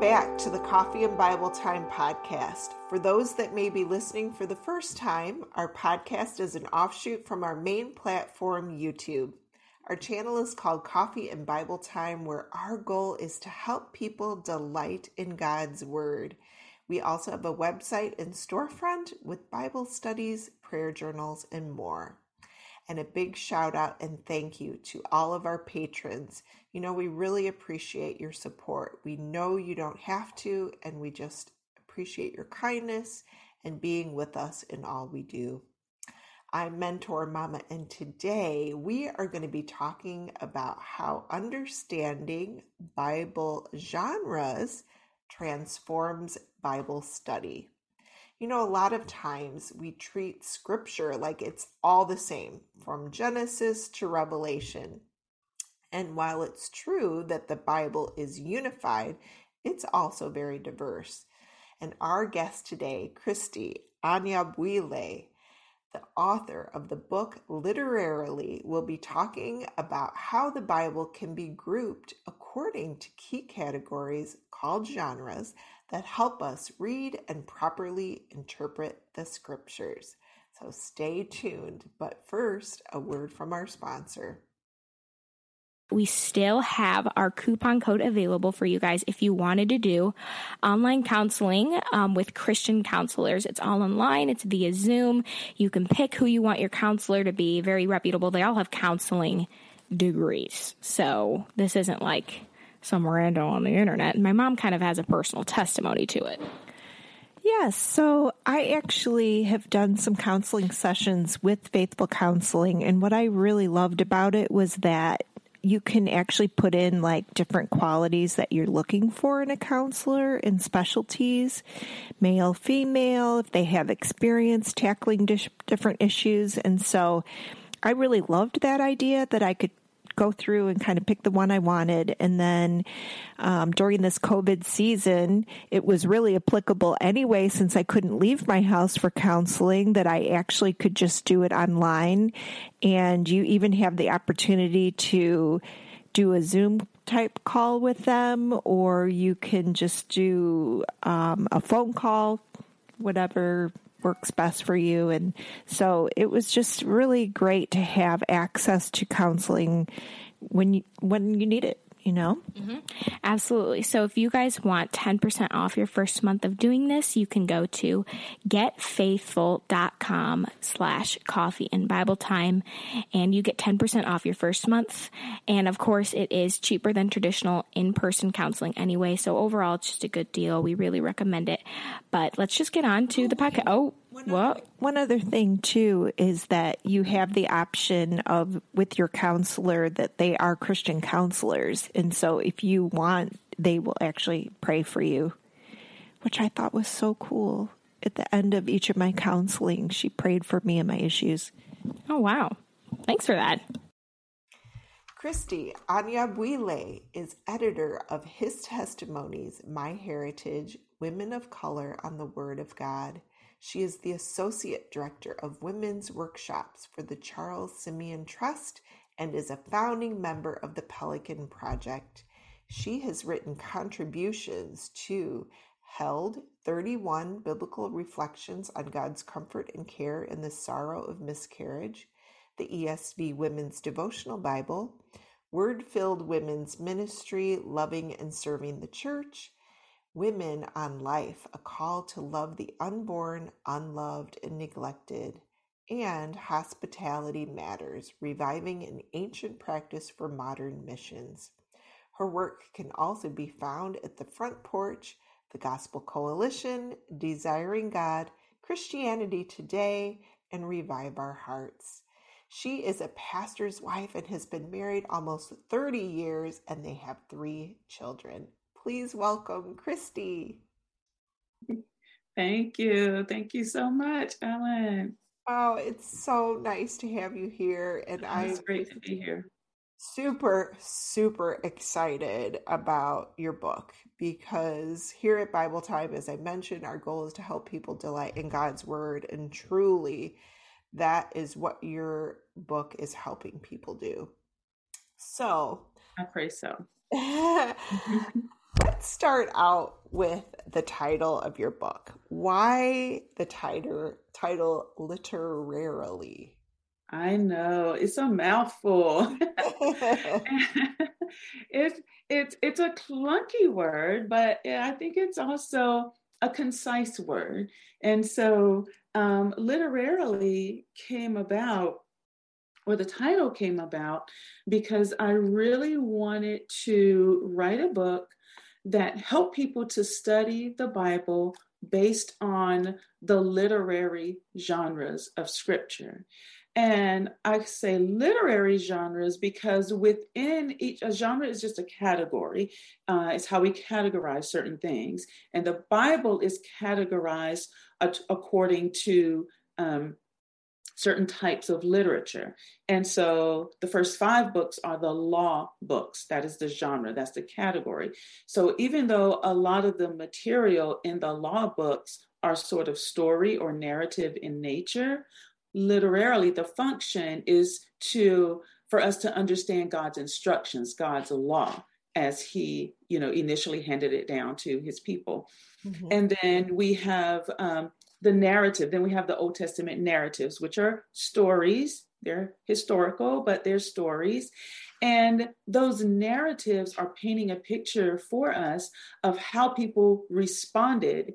Back to the Coffee and Bible Time podcast. For those that may be listening for the first time, our podcast is an offshoot from our main platform, YouTube. Our channel is called Coffee and Bible Time, where our goal is to help people delight in God's Word. We also have a website and storefront with Bible studies, prayer journals, and more and a big shout out and thank you to all of our patrons. You know, we really appreciate your support. We know you don't have to, and we just appreciate your kindness and being with us in all we do. I'm Mentor Mama, and today we are going to be talking about how understanding Bible genres transforms Bible study. You know, a lot of times we treat scripture like it's all the same from Genesis to Revelation. And while it's true that the Bible is unified, it's also very diverse. And our guest today, Kristie Anyabwile, the author of the book Literarily, will be talking about how the Bible can be grouped according to key categories called genres that help us read and properly interpret the scriptures. So stay tuned. But first, a word from our sponsor. We still have our coupon code available for you guys if you wanted to do online counseling um, with Christian counselors. It's all online, it's via Zoom. You can pick who you want your counselor to be, very reputable. They all have counseling degrees. So this isn't like some rando on the internet. And my mom kind of has a personal testimony to it. Yes. So I actually have done some counseling sessions with Faithful Counseling. And what I really loved about it was that you can actually put in like different qualities that you're looking for in a counselor and specialties male, female, if they have experience tackling different issues. And so I really loved that idea that I could go through and kind of pick the one I wanted. And then um, during this COVID season, it was really applicable anyway, since I couldn't leave my house for counseling, that I actually could just do it online. And you even have the opportunity to do a Zoom type call with them, or you can just do um, a phone call, whatever works best for you. And so it was just really great to have access to counseling when you, when you need it you know? Mm-hmm. Absolutely. So if you guys want 10% off your first month of doing this, you can go to getfaithful.com slash coffee and Bible time and you get 10% off your first month. And of course, it is cheaper than traditional in-person counseling anyway. So overall, it's just a good deal. We really recommend it. But let's just get on to the podcast. Oh, one what? Other, one other thing too is that you have the option of with your counselor that they are Christian counselors, and so if you want, they will actually pray for you, which I thought was so cool. At the end of each of my counseling, she prayed for me and my issues. Oh wow! Thanks for that. Kristie Anyabwile is editor of His Testimonies, My Heritage, Women of Color on the Word of God. She is the Associate Director of Women's Workshops for the Charles Simeon Trust and is a founding member of the Pelican Project. She has written contributions to Held 31 Biblical Reflections on God's Comfort and Care in the Sorrow of Miscarriage, the ESV Women's Devotional Bible, Word Filled Women's Ministry, Loving and Serving the Church, Women on Life A Call to Love the Unborn, Unloved, and Neglected, and Hospitality Matters Reviving an Ancient Practice for Modern Missions. Her work can also be found at the Front Porch, the Gospel Coalition, Desiring God, Christianity Today, and Revive Our Hearts. She is a pastor's wife and has been married almost 30 years, and they have three children. Please welcome Kristie. Thank you. Thank you so much, Ellen. Oh, it's so nice to have you here. And I'm great to be here. Super, super excited about your book because here at Bible Time, as I mentioned, our goal is to help people delight in God's Word. And truly, that is what your book is helping people do. So, I pray so. Start out with the title of your book. Why the title title literarily? I know it's a mouthful. it's it's it's a clunky word, but I think it's also a concise word. And so, um, literarily came about, or the title came about, because I really wanted to write a book that help people to study the Bible based on the literary genres of scripture. And I say literary genres because within each a genre is just a category. Uh, it's how we categorize certain things, and the Bible is categorized according to um, certain types of literature. And so the first five books are the law books. That is the genre, that's the category. So even though a lot of the material in the law books are sort of story or narrative in nature, literally the function is to for us to understand God's instructions, God's law as he, you know, initially handed it down to his people. Mm-hmm. And then we have um, the narrative. Then we have the Old Testament narratives, which are stories. They're historical, but they're stories. And those narratives are painting a picture for us of how people responded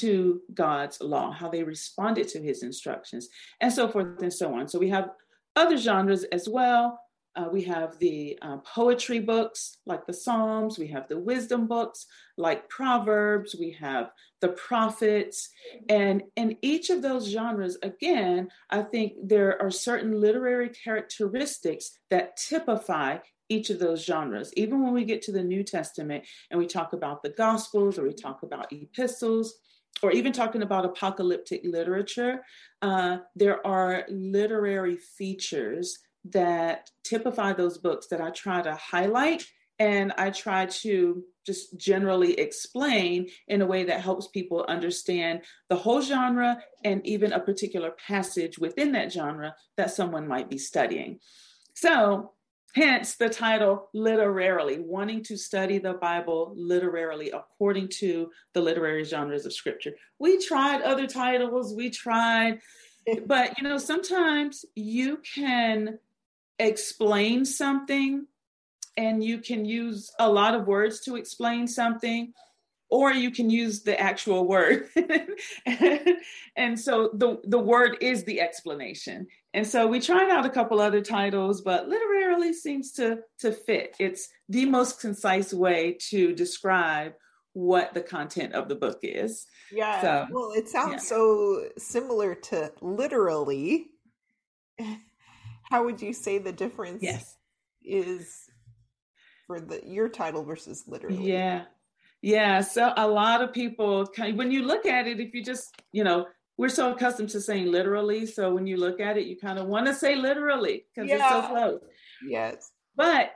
to God's law, how they responded to his instructions, and so forth and so on. So we have other genres as well. Uh, we have the uh, poetry books like the Psalms, we have the wisdom books like Proverbs, we have the prophets. And in each of those genres, again, I think there are certain literary characteristics that typify each of those genres. Even when we get to the New Testament and we talk about the Gospels or we talk about epistles, or even talking about apocalyptic literature, uh, there are literary features that typify those books that I try to highlight and I try to just generally explain in a way that helps people understand the whole genre and even a particular passage within that genre that someone might be studying. So, Hence the title literarily, wanting to study the Bible literarily according to the literary genres of scripture. We tried other titles, we tried, but you know, sometimes you can explain something and you can use a lot of words to explain something or you can use the actual word. and so the, the word is the explanation. And so we tried out a couple other titles, but literarily seems to, to fit. It's the most concise way to describe what the content of the book is. Yeah. So, well, it sounds yeah. so similar to literally. How would you say the difference yes. is for the your title versus literally? Yeah. Yeah, so a lot of people, when you look at it, if you just, you know, we're so accustomed to saying literally. So when you look at it, you kind of want to say literally because yeah. it's so close. Yes. But,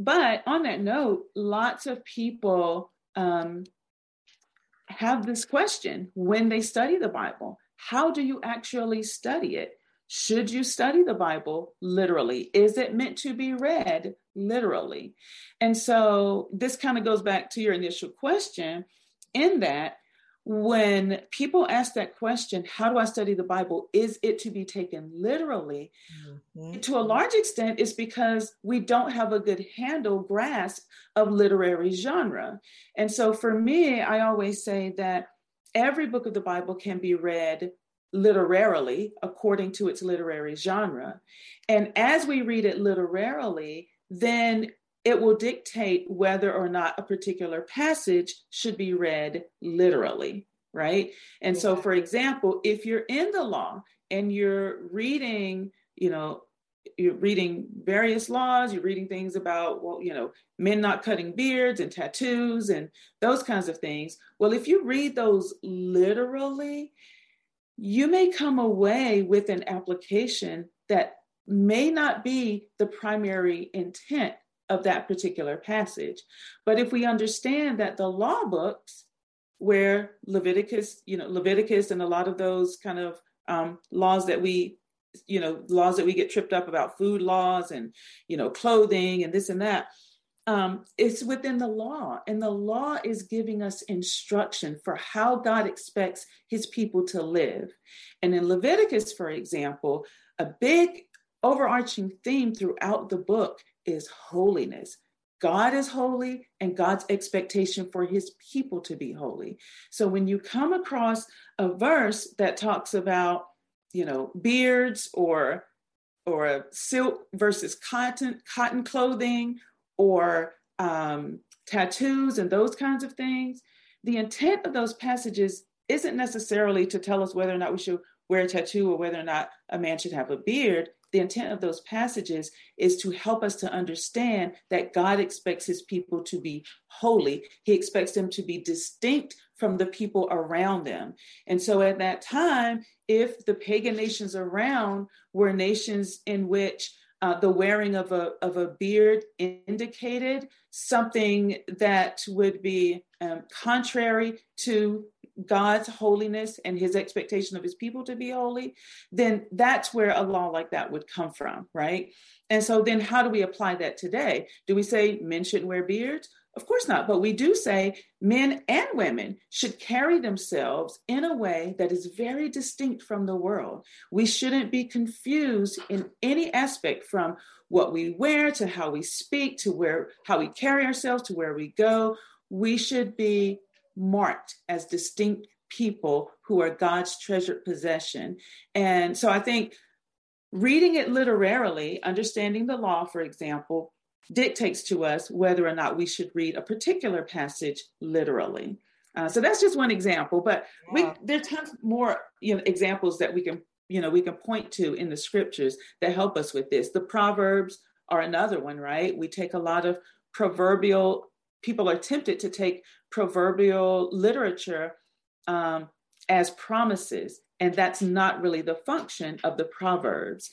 but on that note, lots of people um, have this question when they study the Bible how do you actually study it? Should you study the Bible literally? Is it meant to be read literally? And so this kind of goes back to your initial question in that when people ask that question, how do I study the Bible? Is it to be taken literally? Mm-hmm. To a large extent, it's because we don't have a good handle, grasp of literary genre. And so for me, I always say that every book of the Bible can be read literarily according to its literary genre. And as we read it literarily, then it will dictate whether or not a particular passage should be read literally, right? And so, for example, if you're in the law and you're reading, you know, you're reading various laws, you're reading things about, well, you know, men not cutting beards and tattoos and those kinds of things. Well, if you read those literally, you may come away with an application that may not be the primary intent of that particular passage. But if we understand that the law books, where Leviticus, you know, Leviticus and a lot of those kind of um, laws that we, you know, laws that we get tripped up about food laws and, you know, clothing and this and that, um, it's within the law, and the law is giving us instruction for how God expects his people to live. And in Leviticus, for example, a big overarching theme throughout the book is holiness. God is holy and God's expectation for his people to be holy. So when you come across a verse that talks about, you know, beards or or silk versus cotton cotton clothing or um, tattoos and those kinds of things, the intent of those passages isn't necessarily to tell us whether or not we should wear a tattoo or whether or not a man should have a beard. The intent of those passages is to help us to understand that God expects his people to be holy. He expects them to be distinct from the people around them. And so at that time, if the pagan nations around were nations in which uh, the wearing of a, of a beard indicated something that would be um, contrary to God's holiness and his expectation of his people to be holy, then that's where a law like that would come from, right? And so then how do we apply that today? Do we say men shouldn't wear beards? Of course not. But we do say men and women should carry themselves in a way that is very distinct from the world. We shouldn't be confused in any aspect from what we wear to how we speak to where how we carry ourselves to where we go. We should be marked as distinct people who are God's treasured possession. And so I think reading it literarily, understanding the law, for example, dictates to us whether or not we should read a particular passage literally. Uh, so that's just one example, but yeah. we there are tons more you know examples that we can you know we can point to in the scriptures that help us with this. The proverbs are another one, right? We take a lot of proverbial. People are tempted to take proverbial literature um, as promises, and that's not really the function of the proverbs.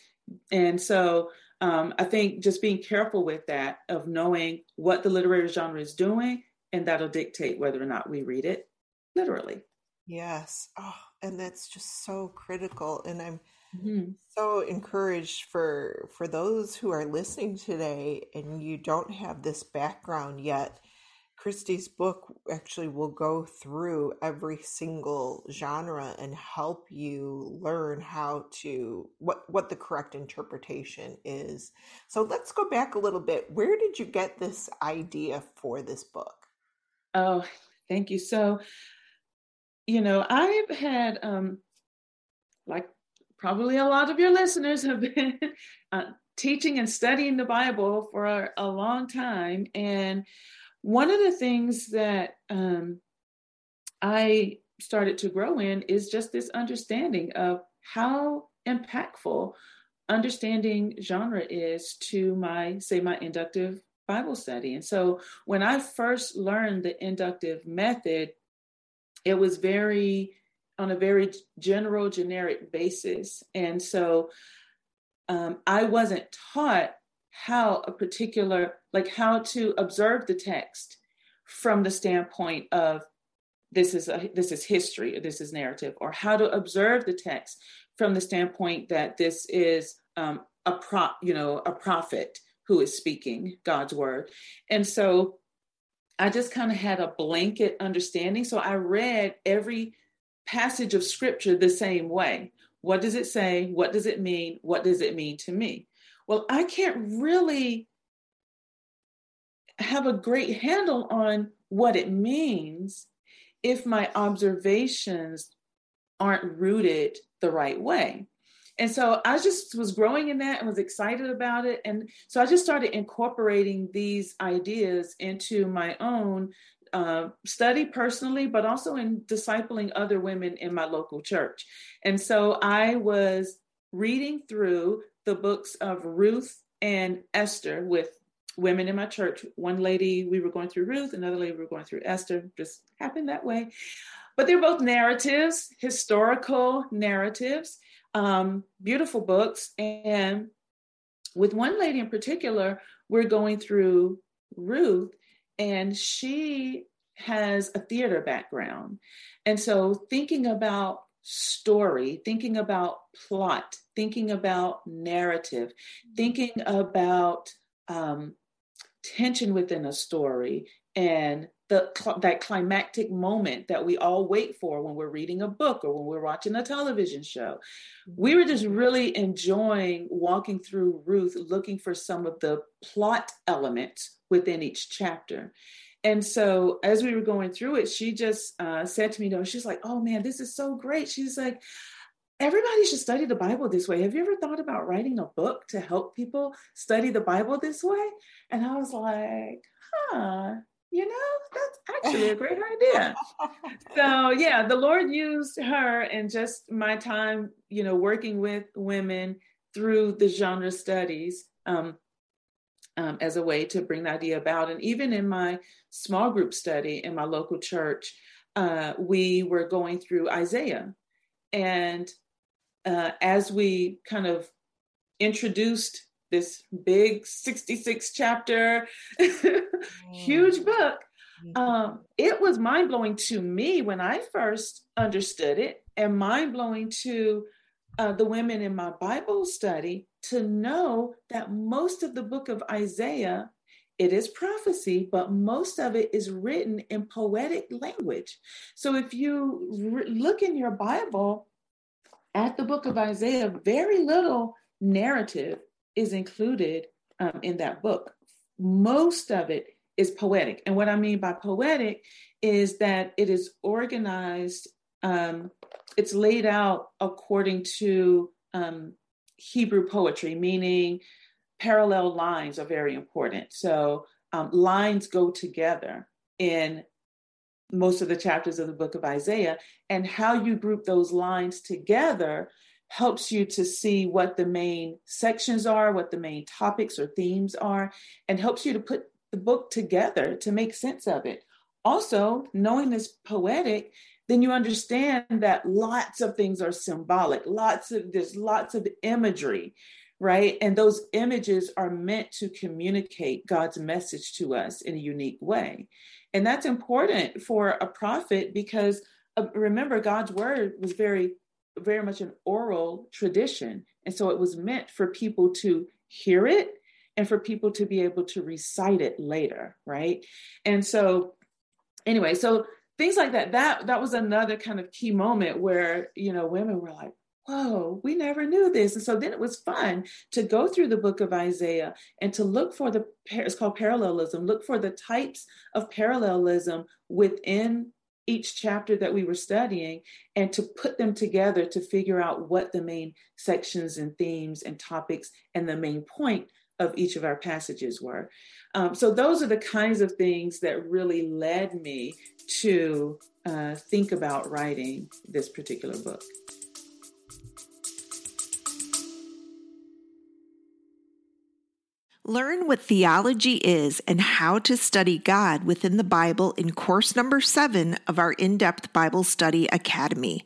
And so um, I think just being careful with that of knowing what the literary genre is doing, and that'll dictate whether or not we read it literally. Yes. Oh, and that's just so critical. And I'm mm-hmm. so encouraged for for those who are listening today and you don't have this background yet Kristie's book actually will go through every single genre and help you learn how to what what the correct interpretation is. So let's go back a little bit. Where did you get this idea for this book? Oh, thank you. So, you know, I've had um like probably a lot of your listeners have been uh, teaching and studying the Bible for a, a long time and one of the things that um, I started to grow in is just this understanding of how impactful understanding genre is to my, say, my inductive Bible study. And so when I first learned the inductive method, it was very on a very general, generic basis. And so um, I wasn't taught how a particular like how to observe the text from the standpoint of this is a this is history or this is narrative or how to observe the text from the standpoint that this is um, a pro you know a prophet who is speaking god's word. And so i just kind of had a blanket understanding. So i read every passage of scripture the same way. What does it say? What does it mean? What does it mean to me well, I can't really have a great handle on what it means if my observations aren't rooted the right way. And so I just was growing in that and was excited about it. And so I just started incorporating these ideas into my own uh, study personally, but also in discipling other women in my local church. And so I was reading through the books of Ruth and Esther with women in my church. One lady, we were going through Ruth, another lady, we were going through Esther. Just happened that way. But they're both narratives, historical narratives, um, beautiful books. And with one lady in particular, we're going through Ruth, and she has a theater background. And so thinking about story, thinking about plot, thinking about narrative, thinking about um, tension within a story and the, that climactic moment that we all wait for when we're reading a book or when we're watching a television show. We were just really enjoying walking through Ruth, looking for some of the plot elements within each chapter. And so as we were going through it, she just uh, said to me, "No, she's like, oh man, this is so great." She's like, everybody should study the Bible this way. Have you ever thought about writing a book to help people study the Bible this way? And I was like, huh, you know, that's actually a great idea. so, yeah, the Lord used her and just my time, you know, working with women through the genre studies um, um, as a way to bring the idea about. And even in my small group study in my local church, uh, we were going through Isaiah. And uh, as we kind of introduced this big 66 chapter, huge mm. book. Mm-hmm. Um, it was mind blowing to me when I first understood it, and mind blowing to uh, the women in my Bible study to know that most of the book of Isaiah it is prophecy, but most of it is written in poetic language. So if you re- look in your Bible at the book of Isaiah, very little narrative is included um, in that book. Most of it is poetic. And what I mean by poetic is that it is organized, um, it's laid out according to um, Hebrew poetry, meaning parallel lines are very important. So um, lines go together in most of the chapters of the book of Isaiah, and how you group those lines together helps you to see what the main sections are, what the main topics or themes are, and helps you to put the book together to make sense of it. Also, knowing this poetic, then you understand that lots of things are symbolic, lots of there's lots of imagery, right? And those images are meant to communicate God's message to us in a unique way. And that's important for a prophet because uh, remember, God's word was very very much an oral tradition. And so it was meant for people to hear it and for people to be able to recite it later, right? And so anyway, so things like that that that was another kind of key moment where, you know, women were like, whoa, we never knew this. And so then it was fun to go through the book of Isaiah and to look for the, it's called parallelism, look for the types of parallelism within each chapter that we were studying and to put them together to figure out what the main sections and themes and topics and the main point of each of our passages were. Um, so, those are the kinds of things that really led me to uh, think about writing this particular book. Learn what theology is and how to study God within the Bible in course number seven of our in depth Bible Study Academy.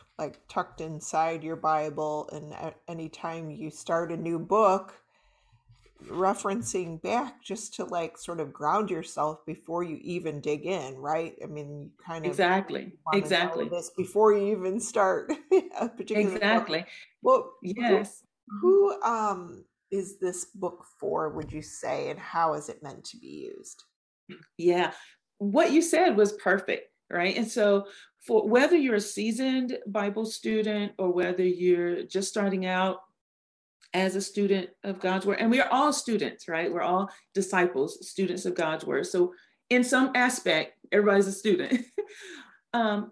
like tucked inside your Bible, and anytime you start a new book, referencing back just to like sort of ground yourself before you even dig in, right? I mean, you kind of exactly, exactly this before you even start a particular exactly. Book. Well, yes. Who, who um is this book for? Would you say, and how is it meant to be used? Yeah, what you said was perfect right? And so for whether you're a seasoned Bible student or whether you're just starting out as a student of God's word, and we are all students, right? We're all disciples, students of God's word. So in some aspect, everybody's a student. um,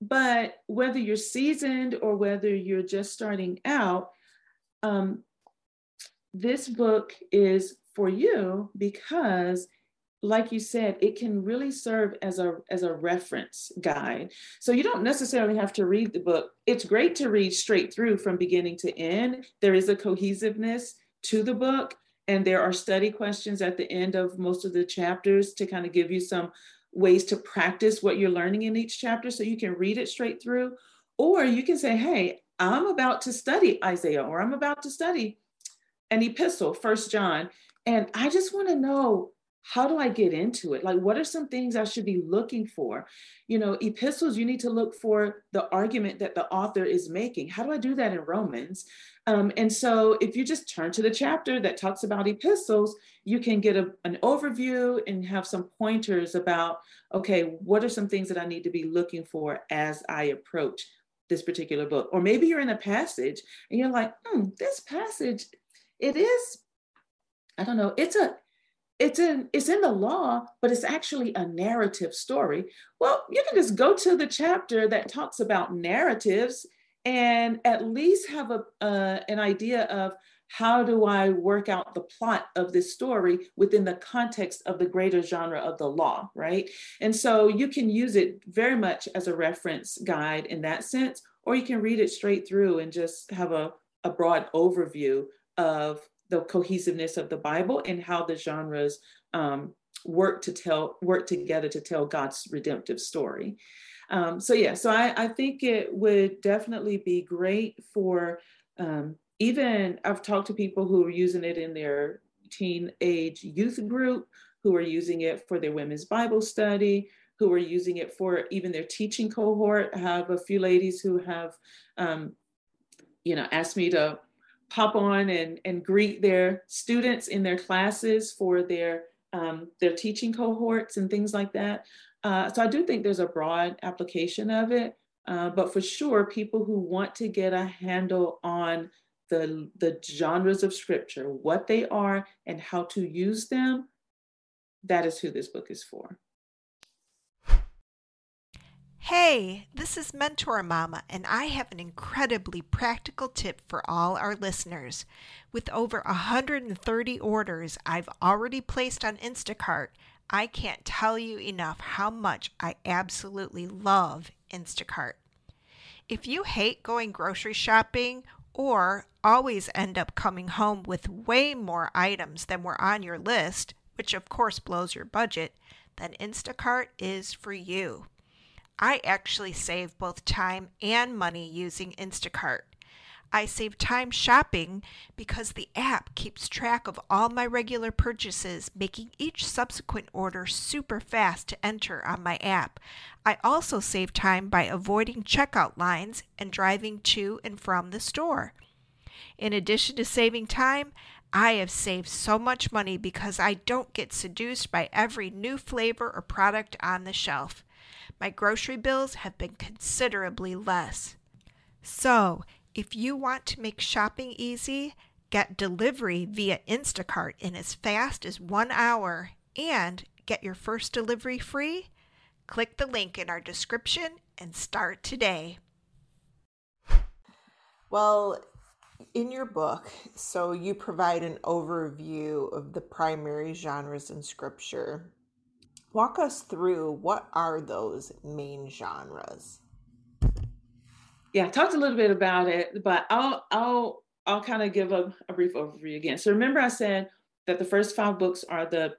but whether you're seasoned or whether you're just starting out, um, this book is for you because like you said it can really serve as a as a reference guide. So you don't necessarily have to read the book. It's great to read straight through from beginning to end. There is a cohesiveness to the book and there are study questions at the end of most of the chapters to kind of give you some ways to practice what you're learning in each chapter so you can read it straight through. Or you can say hey i'm about to study isaiah or i'm about to study an epistle first john and i just want to know how do I get into it? Like, what are some things I should be looking for? You know, epistles, you need to look for the argument that the author is making. How do I do that in Romans? Um, and so, if you just turn to the chapter that talks about epistles, you can get a, an overview and have some pointers about, okay, what are some things that I need to be looking for as I approach this particular book? Or maybe you're in a passage and you're like, hmm, this passage, it is, I don't know, it's a, it's in it's in the law but it's actually a narrative story. Well you can just go to the chapter that talks about narratives and at least have a uh, an idea of how do i work out the plot of this story within the context of the greater genre of the law right? And so you can use it very much as a reference guide in that sense or you can read it straight through and just have a, a broad overview of the cohesiveness of the Bible and how the genres um, work to tell work together to tell God's redemptive story. Um, so yeah, so I, I, think it would definitely be great for um, even I've talked to people who are using it in their teenage youth group, who are using it for their women's Bible study, who are using it for even their teaching cohort. I have a few ladies who have, um, you know, asked me to pop on and, and greet their students in their classes for their um, their teaching cohorts and things like that. Uh, so I do think there's a broad application of it, uh, but for sure, people who want to get a handle on the the genres of scripture, what they are, and how to use them, that is who this book is for. Hey, this is Mentor Mama, and I have an incredibly practical tip for all our listeners. With over 130 orders I've already placed on Instacart, I can't tell you enough how much I absolutely love Instacart. If you hate going grocery shopping or always end up coming home with way more items than were on your list, which of course blows your budget, then Instacart is for you. I actually save both time and money using Instacart. I save time shopping because the app keeps track of all my regular purchases, making each subsequent order super fast to enter on my app. I also save time by avoiding checkout lines and driving to and from the store. In addition to saving time, I have saved so much money because I don't get seduced by every new flavor or product on the shelf my grocery bills have been considerably less. So, if you want to make shopping easy, get delivery via Instacart in as fast as one hour and get your first delivery free, click the link in our description and start today. Well, in your book, so you provide an overview of the primary genres in scripture walk us through what are those main genres? Yeah I talked a little bit about it but i'll i'll i'll kind of give a, a brief overview again. So remember i said that the first five books are the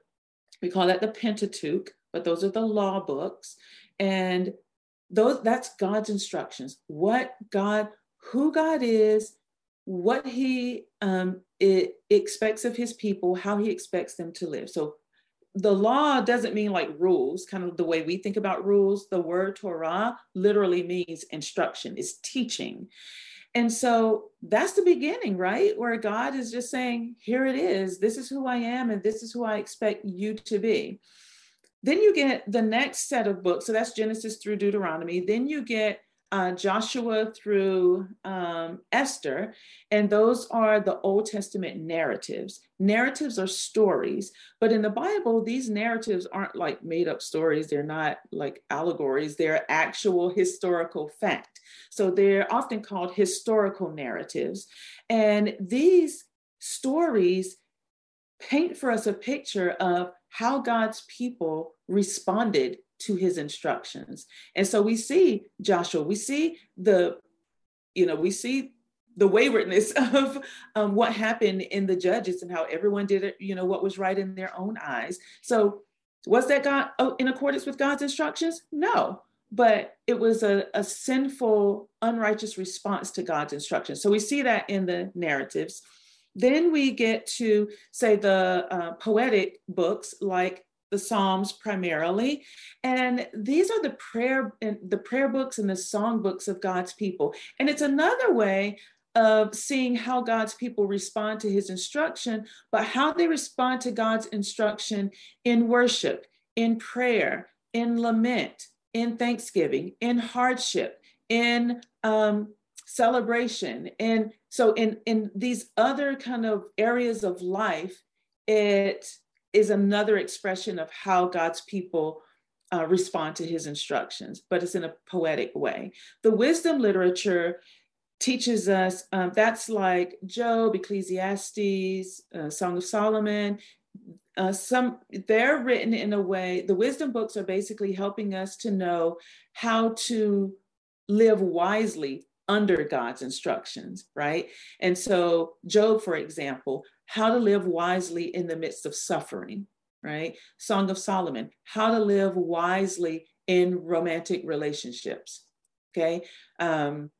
we call that the pentateuch but those are the law books. And those that's god's instructions what god who god is what he um, it expects of his people how he expects them to live. So the law doesn't mean like rules, kind of the way we think about rules. The word Torah literally means instruction, is teaching. And so that's the beginning, right? Where God is just saying, here it is. This is who I am, and this is who I expect you to be. Then you get the next set of books. So that's Genesis through Deuteronomy. Then you get uh, Joshua through um, Esther, and those are the Old Testament narratives. Narratives are stories, but in the Bible, these narratives aren't like made up stories. They're not like allegories, they're actual historical fact. So they're often called historical narratives. And these stories paint for us a picture of how God's people responded to his instructions. And so we see Joshua, we see the, you know, we see the waywardness of um, what happened in the judges and how everyone did it, you know, what was right in their own eyes. So was that God oh, in accordance with God's instructions? No, but it was a, a sinful, unrighteous response to God's instructions. So we see that in the narratives. Then we get to, say, the uh, poetic books like the Psalms primarily. And these are the prayer the prayer books and the song books of God's people. And it's another way of seeing how God's people respond to his instruction, but how they respond to God's instruction in worship, in prayer, in lament, in thanksgiving, in hardship, in um, celebration. And so in, in these other kind of areas of life, it is another expression of how God's people uh, respond to his instructions, but it's in a poetic way. The wisdom literature teaches us um, that's like Job, Ecclesiastes, uh, Song of Solomon. Uh, some they're written in a way. The wisdom books are basically helping us to know how to live wisely under God's instructions, right? And so, Job, for example, how to live wisely in the midst of suffering, right? Song of Solomon, how to live wisely in romantic relationships, okay? Um,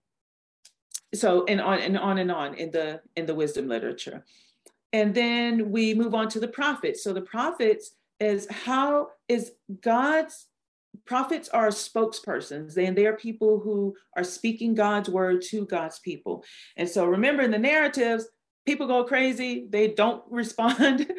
so and on and on and on in the in the wisdom literature and then we move on to the prophets so the prophets is how is god's prophets are spokespersons and they are people who are speaking god's word to god's people. And so remember in the narratives people go crazy they don't respond.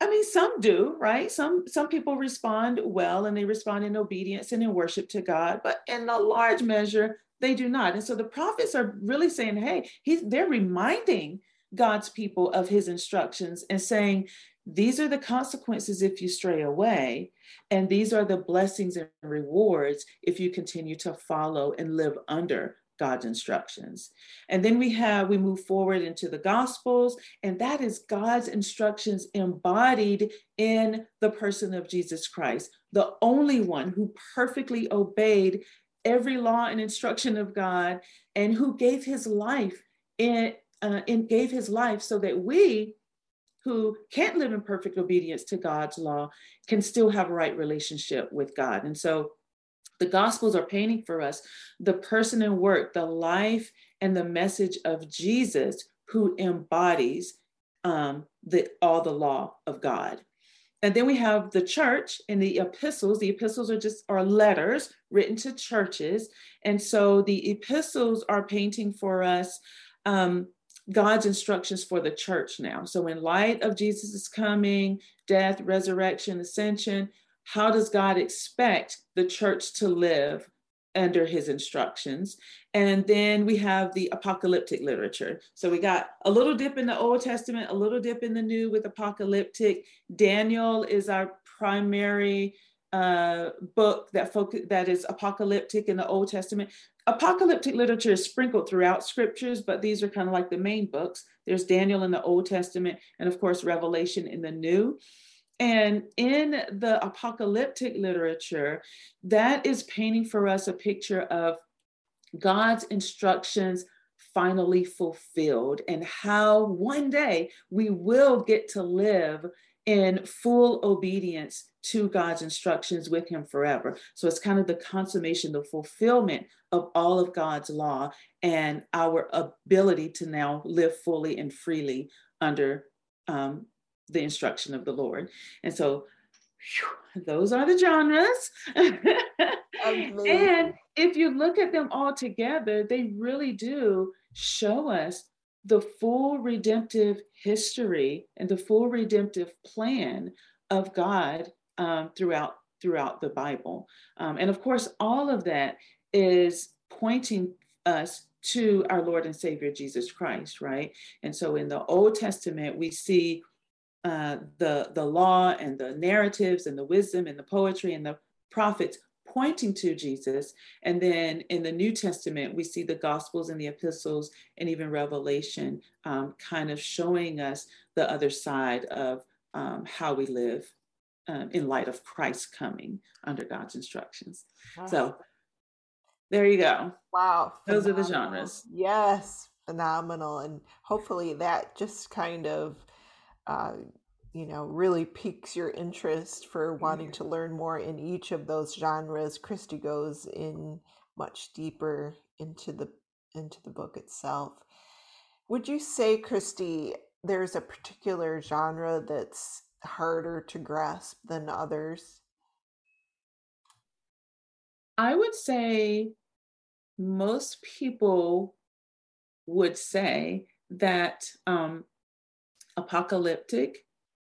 I mean some do right? Some some people respond well and they respond in obedience and in worship to god but in a large measure they do not. And so the prophets are really saying hey he's they're reminding god's people of his instructions and saying these are the consequences if you stray away and these are the blessings and rewards if you continue to follow and live under God's instructions. And then we have, we move forward into the Gospels, and that is God's instructions embodied in the person of Jesus Christ, the only one who perfectly obeyed every law and instruction of God and who gave his life in, uh, and gave his life so that we who can't live in perfect obedience to God's law can still have a right relationship with God. And so the Gospels are painting for us the person and work, the life and the message of Jesus who embodies um, the, all the law of God. And then we have the church and the epistles. The epistles are just are letters written to churches. And so the epistles are painting for us um, God's instructions for the church now. So, in light of Jesus' coming, death, resurrection, ascension, how does God expect the church to live under his instructions? And then we have the apocalyptic literature. So we got a little dip in the Old Testament, a little dip in the New with apocalyptic. Daniel is our primary uh, book that focus that is apocalyptic in the Old Testament. Apocalyptic literature is sprinkled throughout scriptures, but these are kind of like the main books. There's Daniel in the Old Testament, and of course, Revelation in the New. And in the apocalyptic literature, that is painting for us a picture of God's instructions finally fulfilled and how one day we will get to live in full obedience to God's instructions with Him forever. So it's kind of the consummation, the fulfillment of all of God's law and our ability to now live fully and freely under um, the instruction of the Lord. And so whew, those are the genres. and if you look at them all together, they really do show us the full redemptive history and the full redemptive plan of God um, throughout throughout the Bible. Um, and of course, all of that is pointing us to our Lord and Savior Jesus Christ, right? And so in the Old Testament, we see uh, the the law and the narratives and the wisdom and the poetry and the prophets pointing to Jesus. And then in the New Testament, we see the Gospels and the epistles and even Revelation um, kind of showing us the other side of um, how we live um, in light of Christ coming under God's instructions. Wow. So there you go. Wow. Those phenomenal. are the genres. Yes, phenomenal. And hopefully that just kind of, uh, you know, really piques your interest for wanting to learn more in each of those genres. Kristie goes in much deeper into the into the book itself. Would you say, Kristie, there's a particular genre that's harder to grasp than others? I would say most people would say that um, apocalyptic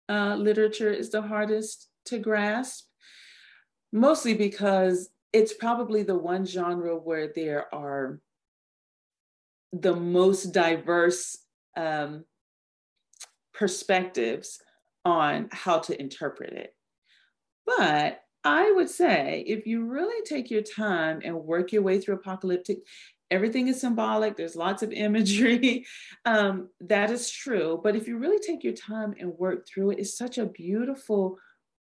uh, literature is the hardest to grasp, mostly because it's probably the one genre where there are the most diverse um, perspectives on how to interpret it. But I would say if you really take your time and work your way through apocalyptic, everything is symbolic, there's lots of imagery. Um, that is true. But if you really take your time and work through it, it's such a beautiful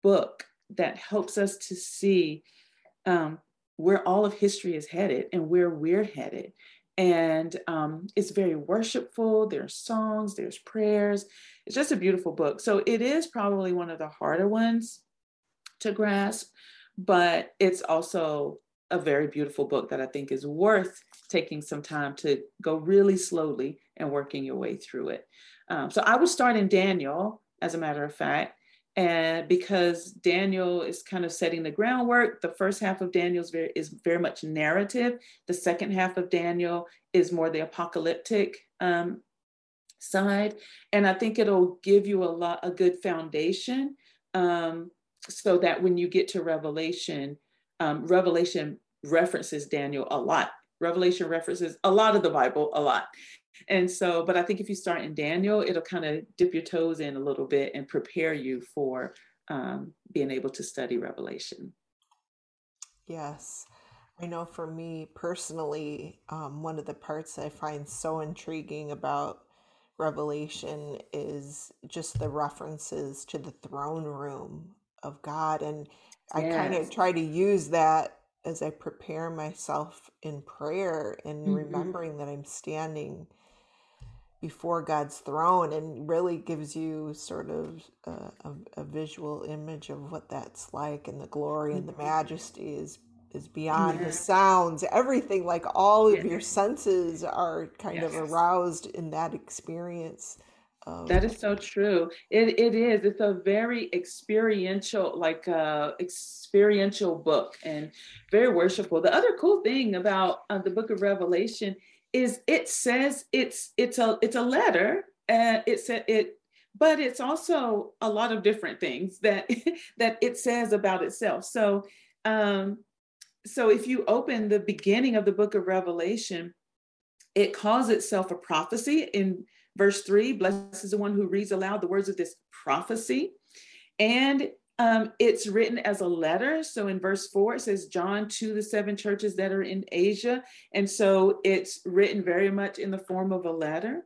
book that helps us to see um, where all of history is headed and where we're headed. And um, it's very worshipful. There's songs, there's prayers. It's just a beautiful book. So it is probably one of the harder ones to grasp, but it's also a very beautiful book that I think is worth taking some time to go really slowly and working your way through it. Um, so I would start in Daniel, as a matter of fact, and because Daniel is kind of setting the groundwork, the first half of Daniel is very, is very much narrative. The second half of Daniel is more the apocalyptic um, side, and I think it'll give you a lot a good foundation um, so that when you get to Revelation, um, Revelation references Daniel a lot. Revelation references a lot of the Bible a lot. And so, but I think if you start in Daniel, it'll kind of dip your toes in a little bit and prepare you for um, being able to study Revelation. Yes. I know for me personally, um, one of the parts I find so intriguing about Revelation is just the references to the throne room of God. And I yes. kind of try to use that as I prepare myself in prayer and mm-hmm. remembering that I'm standing before God's throne and really gives you sort of a, a, a visual image of what that's like and the glory and the mm-hmm. majesty is is beyond the sounds everything like all of your senses are kind yes. of aroused in that experience um, that is so true. It it is. It's a very experiential, like uh, experiential book, and very worshipful. The other cool thing about uh, the Book of Revelation is it says it's it's a it's a letter. Uh, it said it, but it's also a lot of different things that that it says about itself. So, um, so if you open the beginning of the Book of Revelation, it calls itself a prophecy in Verse 3 Blessed is the one who reads aloud the words of this prophecy. And um, it's written as a letter. So in verse 4, it says, John to the seven churches that are in Asia. And so it's written very much in the form of a letter.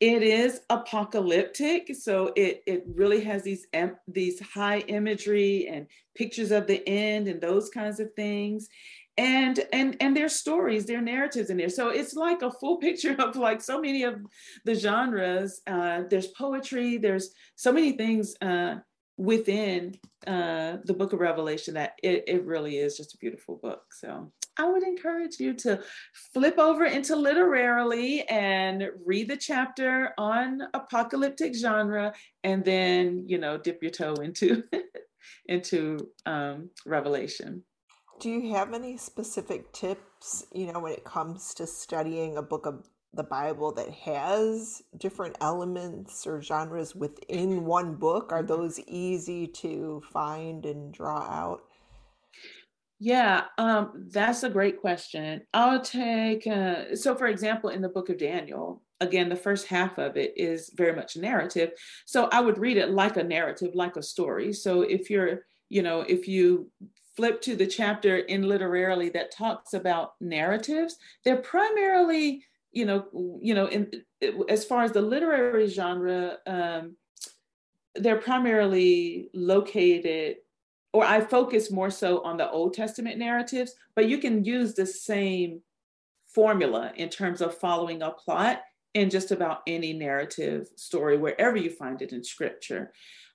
It is apocalyptic, so it it really has these these high imagery and pictures of the end and those kinds of things and and and their stories their narratives in there so it's like a full picture of like so many of the genres uh, there's poetry there's so many things uh, within uh, the book of revelation that it, it really is just a beautiful book. So i would encourage you to flip over into literarily and read the chapter on apocalyptic genre and then you know dip your toe into into um, revelation. Do you have any specific tips, you know, when it comes to studying a book of the Bible that has different elements or genres within one book? Are mm-hmm. those easy to find and draw out? Yeah, um, that's a great question. I'll take, uh, so for example, in the book of Daniel, again, the first half of it is very much narrative. So I would read it like a narrative, like a story. So if you're, you know, if you flip to the chapter in literarily that talks about narratives, they're primarily, you know, you know, in as far as the literary genre, um, they're primarily located or I focus more so on the Old Testament narratives, but you can use the same formula in terms of following a plot in just about any narrative story, wherever you find it in scripture.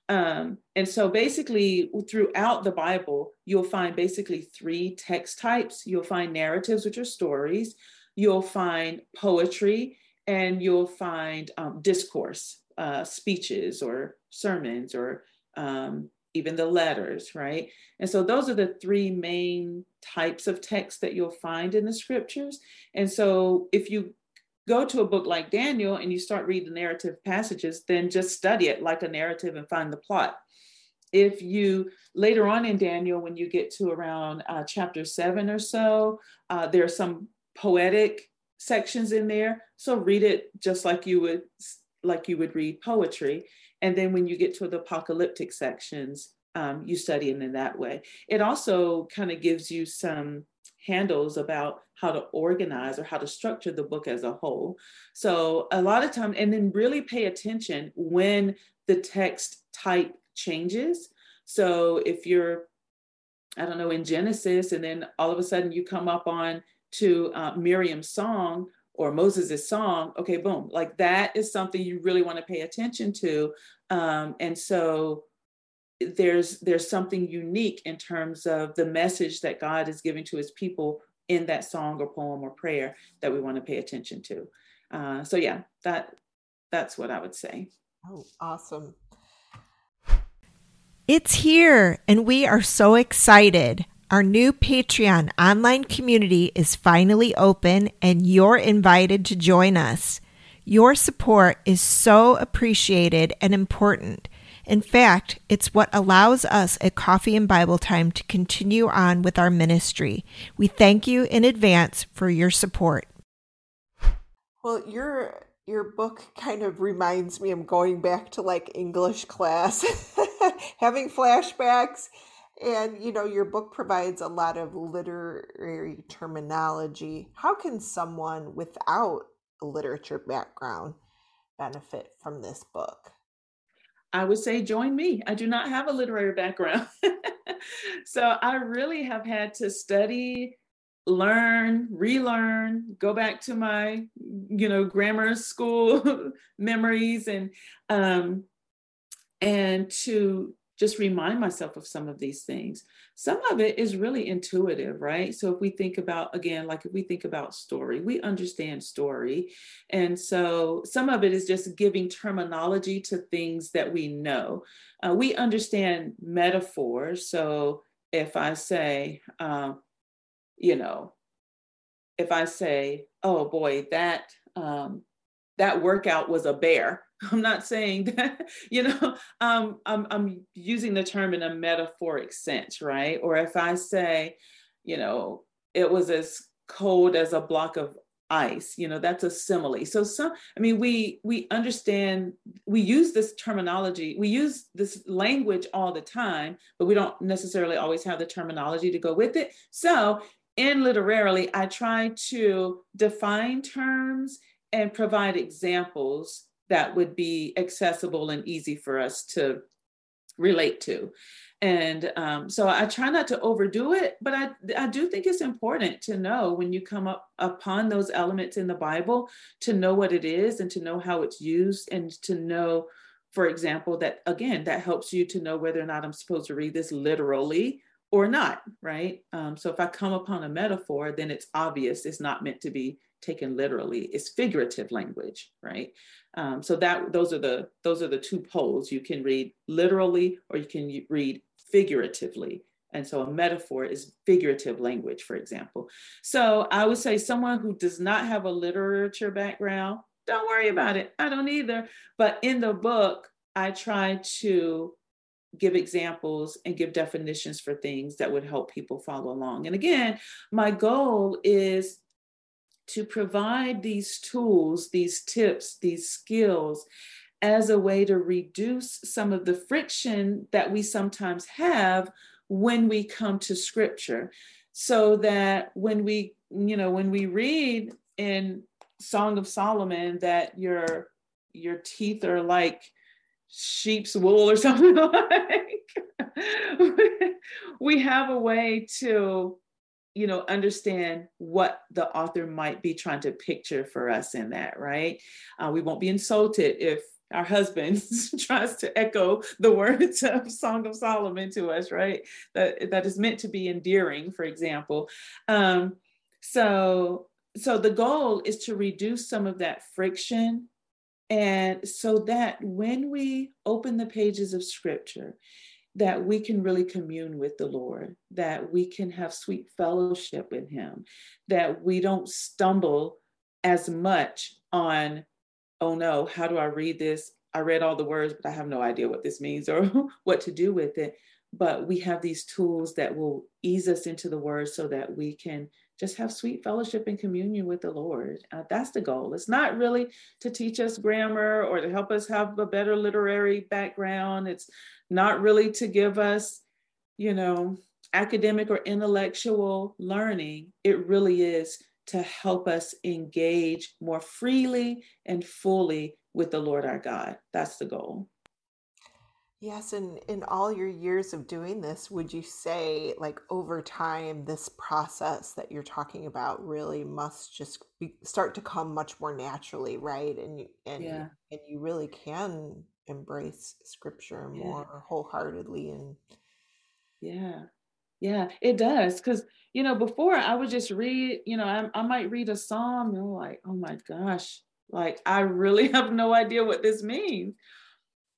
Um, and so basically, throughout the Bible, you'll find basically three text types. You'll find narratives, which are stories, you'll find poetry, and you'll find um, discourse, uh, speeches, or sermons, or um, even the letters, right? And so those are the three main types of text that you'll find in the scriptures. And so if you go to a book like Daniel and you start reading narrative passages, then just study it like a narrative and find the plot. If you later on in Daniel, when you get to around uh, chapter seven or so, uh, there are some poetic sections in there. So read it just like you would like you would read poetry. And then when you get to the apocalyptic sections, um, you study them in that way. It also kind of gives you some handles about how to organize or how to structure the book as a whole. So a lot of time, and then really pay attention when the text type changes. So if you're, I don't know, in Genesis, and then all of a sudden you come up on to uh, Miriam's song, or Moses' song, okay, boom, like that is something you really want to pay attention to. Um, and so there's there's something unique in terms of the message that God is giving to his people in that song or poem or prayer that we want to pay attention to. Uh, so yeah, that that's what I would say. Oh, awesome. It's here, and we are so excited. Our new Patreon online community is finally open, and you're invited to join us. Your support is so appreciated and important. In fact, it's what allows us at Coffee and Bible Time to continue on with our ministry. We thank you in advance for your support. Well, your your book kind of reminds me of going back to like English class, having flashbacks and you know, your book provides a lot of literary terminology. How can someone without a literature background benefit from this book? I would say join me. I do not have a literary background. so I really have had to study, learn, relearn, go back to my, you know, grammar school memories and um and to just remind myself of some of these things. Some of it is really intuitive, right? So if we think about, again, like if we think about story, we understand story. And so some of it is just giving terminology to things that we know. Uh, we understand metaphor. So if I say, um, you know, if I say, oh boy, that, um, that workout was a bear, I'm not saying that, you know, um, I'm, I'm using the term in a metaphoric sense, right? Or if I say, you know, it was as cold as a block of ice, you know, that's a simile. So some, I mean, we we understand, we use this terminology, we use this language all the time, but we don't necessarily always have the terminology to go with it. So in literarily, I try to define terms and provide examples that would be accessible and easy for us to relate to. And um, so I try not to overdo it, but I, I do think it's important to know when you come up upon those elements in the Bible to know what it is and to know how it's used and to know, for example, that again, that helps you to know whether or not I'm supposed to read this literally or not, right? Um, so if I come upon a metaphor, then it's obvious it's not meant to be taken literally. It's figurative language, right? Um, so that those are the those are the two poles. You can read literally or you can read figuratively. And so a metaphor is figurative language, for example. So I would say someone who does not have a literature background, don't worry about it. I don't either. But in the book, I try to give examples and give definitions for things that would help people follow along. And again, my goal is to provide these tools, these tips, these skills as a way to reduce some of the friction that we sometimes have when we come to scripture. So that when we you know when we read in song of solomon that your your teeth are like sheep's wool or something like we have a way to you know understand what the author might be trying to picture for us in that right? Uh, we won't be insulted if our husband tries to echo the words of song of solomon to us right? That that is meant to be endearing for example. Um, so so the goal is to reduce some of that friction and so that when we open the pages of scripture that we can really commune with the Lord, that we can have sweet fellowship with Him, that we don't stumble as much on, oh no, how do I read this? I read all the words, but I have no idea what this means or what to do with it. But we have these tools that will ease us into the word so that we can just have sweet fellowship and communion with the Lord. Uh, that's the goal. It's not really to teach us grammar or to help us have a better literary background. It's not really to give us, you know, academic or intellectual learning. It really is to help us engage more freely and fully with the Lord our God. That's the goal. Yes, and in all your years of doing this, would you say, like over time, this process that you're talking about really must just be, start to come much more naturally, right? And you, and yeah. and you really can embrace Scripture more yeah. wholeheartedly, and yeah, yeah, it does. Because you know, before I would just read, you know, I, I might read a psalm and I'm like, oh my gosh, like I really have no idea what this means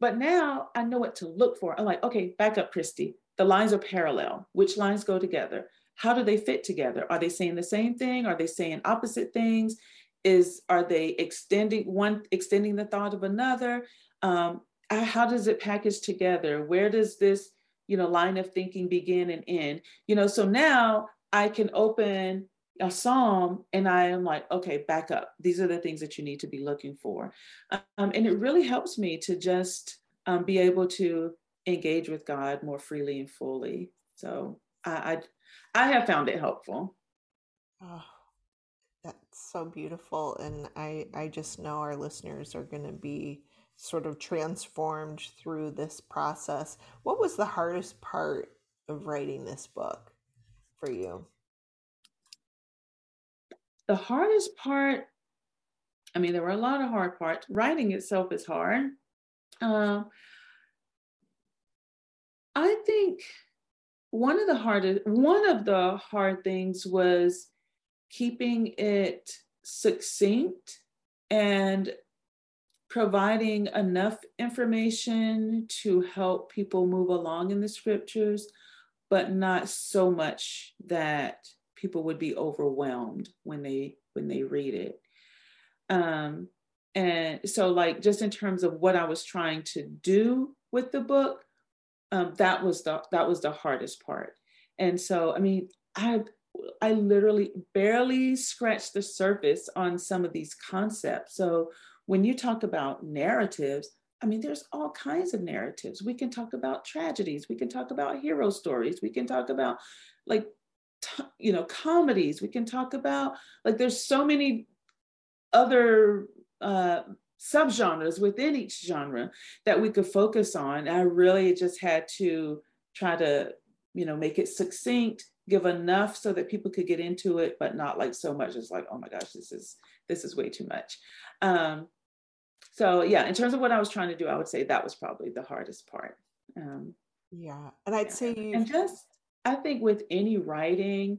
but now I know what to look for. I'm like, okay, back up, Kristie. The lines are parallel. Which lines go together? How do they fit together? Are they saying the same thing? Are they saying opposite things? Is are they extending one extending the thought of another? Um, how does it package together? Where does this you know line of thinking begin and end? You know, so now I can open a psalm and I am like, okay, back up. These are the things that you need to be looking for. Um, and it really helps me to just um, be able to engage with God more freely and fully. So I, I, I have found it helpful. Oh, that's so beautiful. And I, I just know our listeners are going to be sort of transformed through this process. What was the hardest part of writing this book for you? The hardest part, I mean, there were a lot of hard parts. Writing itself is hard. Uh, I think one of the hardest, one of the hard things was keeping it succinct and providing enough information to help people move along in the scriptures, but not so much that people would be overwhelmed when they when they read it um and so like just in terms of what i was trying to do with the book um, that was the that was the hardest part and so i mean i i literally barely scratched the surface on some of these concepts so when you talk about narratives I mean, there's all kinds of narratives. We can talk about tragedies. We can talk about hero stories. We can talk about like you know comedies. We can talk about like there's so many other uh, subgenres within each genre that we could focus on. I really just had to try to you know make it succinct give enough so that people could get into it but not like so much it's like oh my gosh this is this is way too much. Um so yeah in terms of what i was trying to do i would say that was probably the hardest part. Um yeah and i'd yeah. say you and just I think with any writing,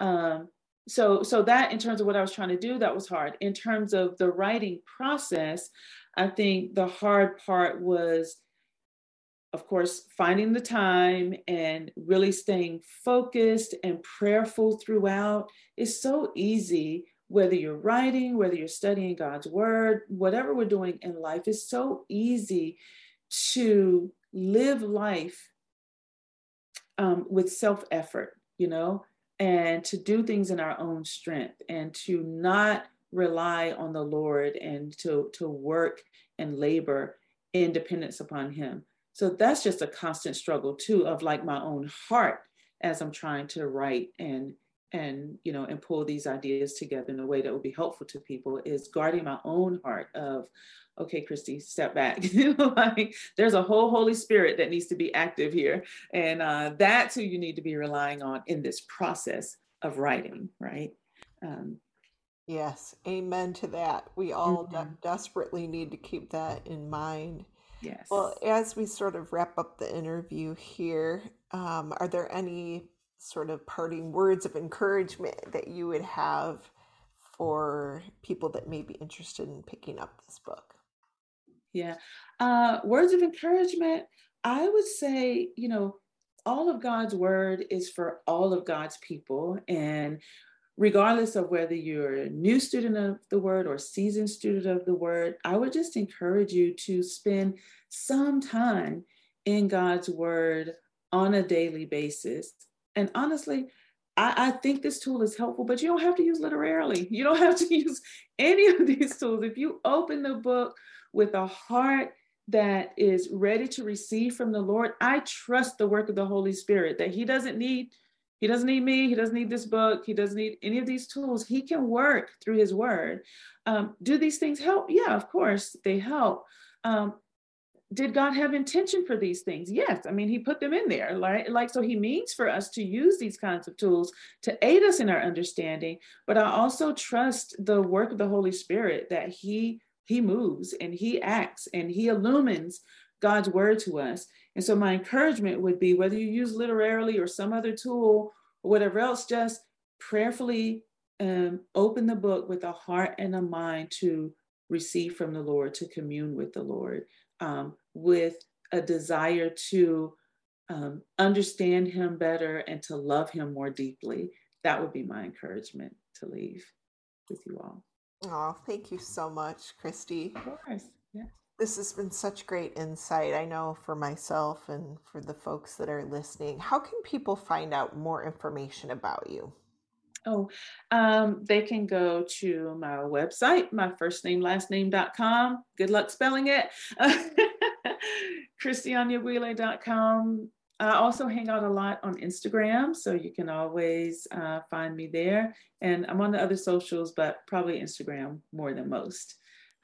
um, so so that in terms of what I was trying to do, that was hard. In terms of the writing process, I think the hard part was, of course, finding the time and really staying focused and prayerful throughout. It's so easy whether you're writing, whether you're studying God's word, whatever we're doing in life, it's so easy to live life um, with self effort, you know, and to do things in our own strength and to not rely on the Lord and to, to work and labor in dependence upon Him. So that's just a constant struggle too of like my own heart as I'm trying to write and and you know and pull these ideas together in a way that would be helpful to people is guarding my own heart of okay kristie step back. Like there's a whole holy spirit that needs to be active here. And uh, that's who you need to be relying on in this process of writing right? Um, yes amen to that. We all mm-hmm. de- desperately need to keep that in mind. Yes. Well as we sort of wrap up the interview here um, are there any sort of parting words of encouragement that you would have for people that may be interested in picking up this book? Yeah. Uh, words of encouragement, I would say, you know, all of God's word is for all of God's people. And regardless of whether you're a new student of the word or seasoned student of the word, I would just encourage you to spend some time in God's word on a daily basis. And honestly, I, I, think this tool is helpful, but you don't have to use literarily. You don't have to use any of these tools. If you open the book with a heart that is ready to receive from the Lord, I trust the work of the Holy Spirit that He doesn't need. He doesn't need me. He doesn't need this book. He doesn't need any of these tools. He can work through His Word. Um, do these things help? Yeah, of course they help. Um, did God have intention for these things? Yes. I mean, He put them in there, right? Like, so He means for us to use these kinds of tools to aid us in our understanding. But I also trust the work of the Holy Spirit that He He moves and He acts and He illumines God's word to us. And so my encouragement would be whether you use literarily or some other tool or whatever else, just prayerfully um, open the book with a heart and a mind to receive from the Lord, to commune with the Lord um, with a desire to um, understand him better and to love him more deeply. That would be my encouragement to leave with you all. Oh, thank you so much, Kristie. Of course. Yeah. This has been such great insight. I know for myself and for the folks that are listening. How can people find out more information about you? Oh, um, they can go to my website, my first name, last name.com. Good luck spelling it. KristieAnyabwile.com. I also hang out a lot on Instagram, so you can always uh, find me there. And I'm on the other socials, but probably Instagram more than most.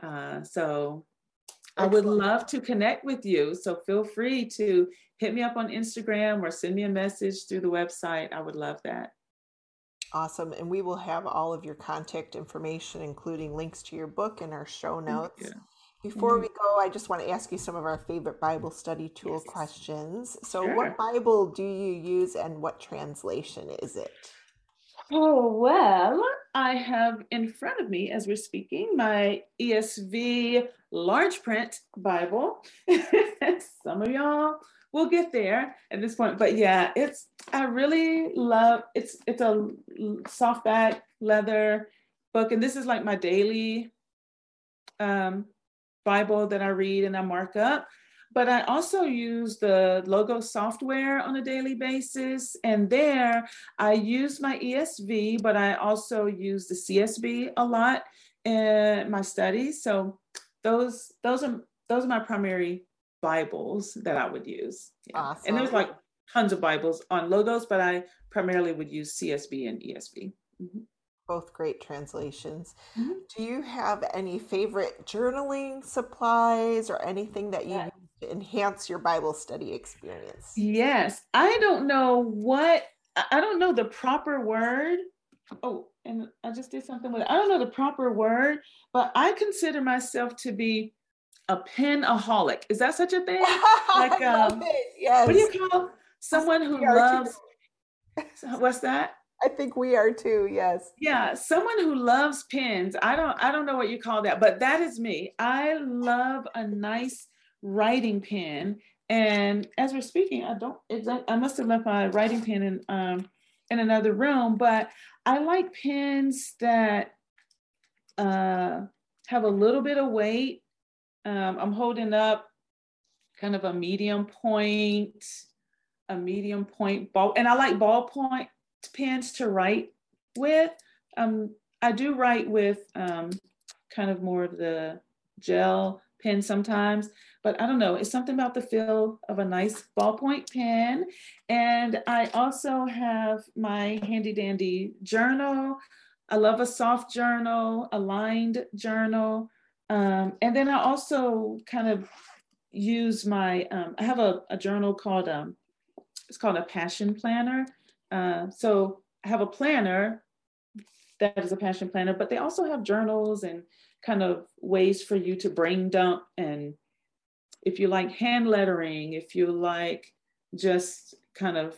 Uh, so I would love to connect with you. So feel free to hit me up on Instagram or send me a message through the website. I would love that. Awesome. And we will have all of your contact information, including links to your book in our show notes. Before mm-hmm. we go, I just want to ask you some of our favorite Bible study tool yes. questions. So, sure. what Bible do you use and what translation is it? Oh, well, I have in front of me as we're speaking my ESV large print Bible. some of y'all we'll get there at this point. But yeah, it's I really love it's it's a softback leather book, and this is like my daily um, Bible that I read and I mark up. But I also use the Logos software on a daily basis. And there I use my ESV, but I also use the CSB a lot in my studies. So those those are those are my primary Bibles that I would use. Yeah. Awesome. And there's like tons of Bibles on logos, but I primarily would use CSB and ESV. Mm-hmm. Both great translations. Mm-hmm. Do you have any favorite journaling supplies or anything that you yeah. use to enhance your Bible study experience? Yes. I don't know what, I don't know the proper word. Oh, and I just did something with it. I don't know the proper word, but I consider myself to be a penaholic. Is that such a thing? Like, um, yes. What do you call someone who loves? What's that? I think we are too. Yes. Yeah, someone who loves pens. I don't. I don't know what you call that, but that is me. I love a nice writing pen. And as we're speaking, I don't. I must have left my writing pen in um in another room, but I like pens that uh have a little bit of weight um, I'm holding up kind of a medium point, a medium point ball, and I like ballpoint pens to write with. Um, I do write with um, kind of more of the gel pen sometimes, but I don't know. It's something about the feel of a nice ballpoint pen. And I also have my handy dandy journal. I love a soft journal, a lined journal. Um, and then I also kind of use my, um, I have a, a journal called, um, it's called a passion planner. Uh, so I have a planner that is a passion planner, but they also have journals and kind of ways for you to brain dump. And if you like hand lettering, if you like just kind of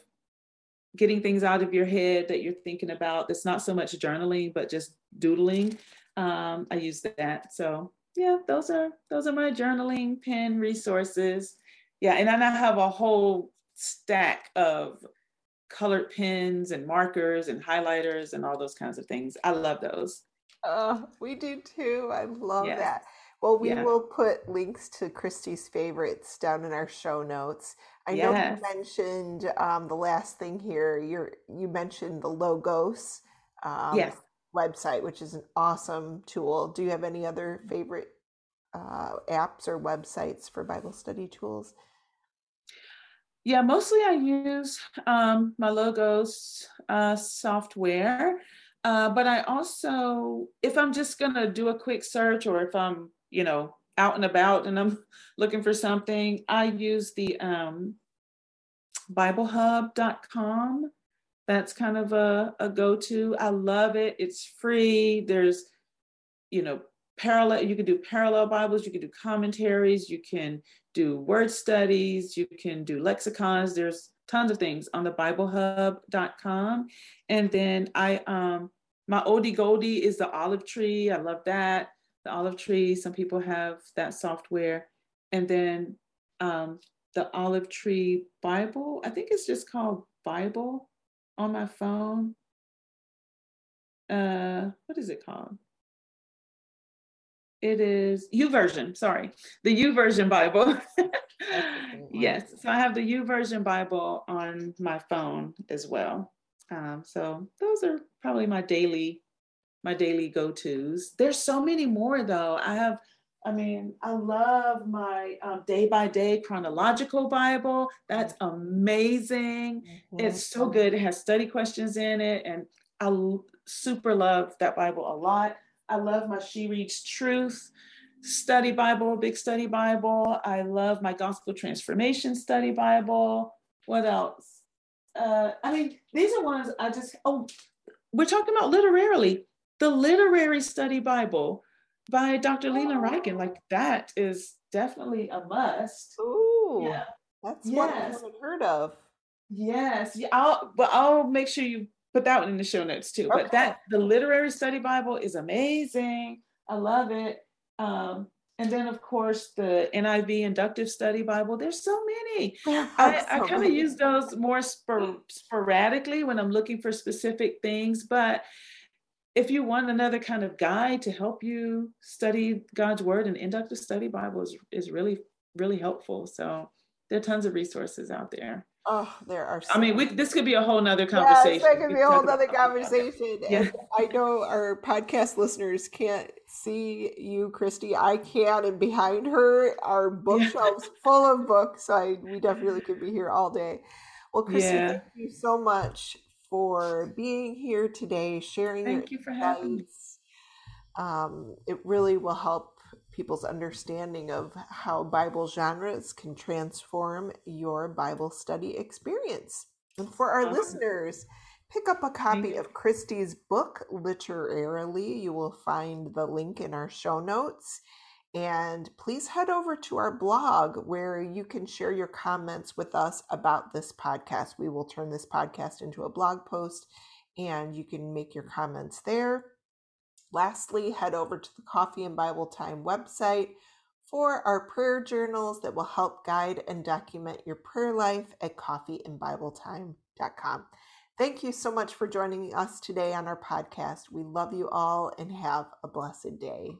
getting things out of your head that you're thinking about, that's not so much journaling, but just doodling. Um, I use that. So yeah, those are those are my journaling pen resources. Yeah, and then I have a whole stack of colored pens and markers and highlighters and all those kinds of things. I love those. Uh, we do too. I love yes. that. Well, we yeah. will put links to Kristie's favorites down in our show notes. I yes. know you mentioned um, the last thing here. You you mentioned the Logos um, yes. website, which is an awesome tool. Do you have any other favorite uh, apps or websites for Bible study tools? Yeah, mostly I use um, my Logos uh, software. Uh, but I also, if I'm just to do a quick search or if I'm, you know, out and about and I'm looking for something, I use the um, BibleHub.com. That's kind of a, a go to. I love it. It's free. There's, you know, parallel, you can do parallel Bibles, you can do commentaries, you can do word studies, you can do lexicons. There's tons of things on the biblehub.com. And then I, um, my oldie goldie is the olive tree. I love that. The olive tree, some people have that software. And then um, the olive tree Bible, I think it's just called Bible on my phone. Uh, what is it called? It is YouVersion, sorry, the YouVersion Bible. yes, so I have the YouVersion Bible on my phone as well. Um, so those are probably my daily, my daily go-tos. There's so many more though. I have, I mean, I love my um, day by day chronological Bible. That's amazing. Mm-hmm. It's so good. It has study questions in it, and I super love that Bible a lot. I love my She Reads Truth study Bible, big study Bible. I love my Gospel Transformation study Bible. What else? Uh, I mean, these are ones I just, oh, we're talking about literarily. The Literary Study Bible by Dr. Leland Ryken, like that is definitely a must. Ooh, yeah. that's yes. what I haven't heard of. Yes, yeah, I'll, but I'll make sure you put that one in the show notes too. Okay. But that the literary study Bible is amazing. I love it. Um, and then of course the NIV inductive study Bible. There's so many. I, I kind of use those more spor- sporadically when I'm looking for specific things, but if you want another kind of guide to help you study God's word, an inductive study Bible is, is really, really helpful. So there are tons of resources out there. Oh, there are. So I mean, we, this could be a whole nother conversation. Yes, that could be a whole nother conversation. Yeah. I know our podcast listeners can't see you, Kristie. I can, and behind her are bookshelves full of books. I we definitely could be here all day. Well, Kristie, yeah. thank you so much for being here today, sharing. Thank you for having me. Um, it really will help people's understanding of how Bible genres can transform your Bible study experience. And for our uh-huh. listeners, pick up a copy mm-hmm. of Kristie's book, Literarily. You will find the link in our show notes. And please head over to our blog where you can share your comments with us about this podcast. We will turn this podcast into a blog post and you can make your comments there. Lastly, head over to the Coffee and Bible Time website for our prayer journals that will help guide and document your prayer life at coffeeandbibletime.com. Thank you so much for joining us today on our podcast. We love you all and have a blessed day.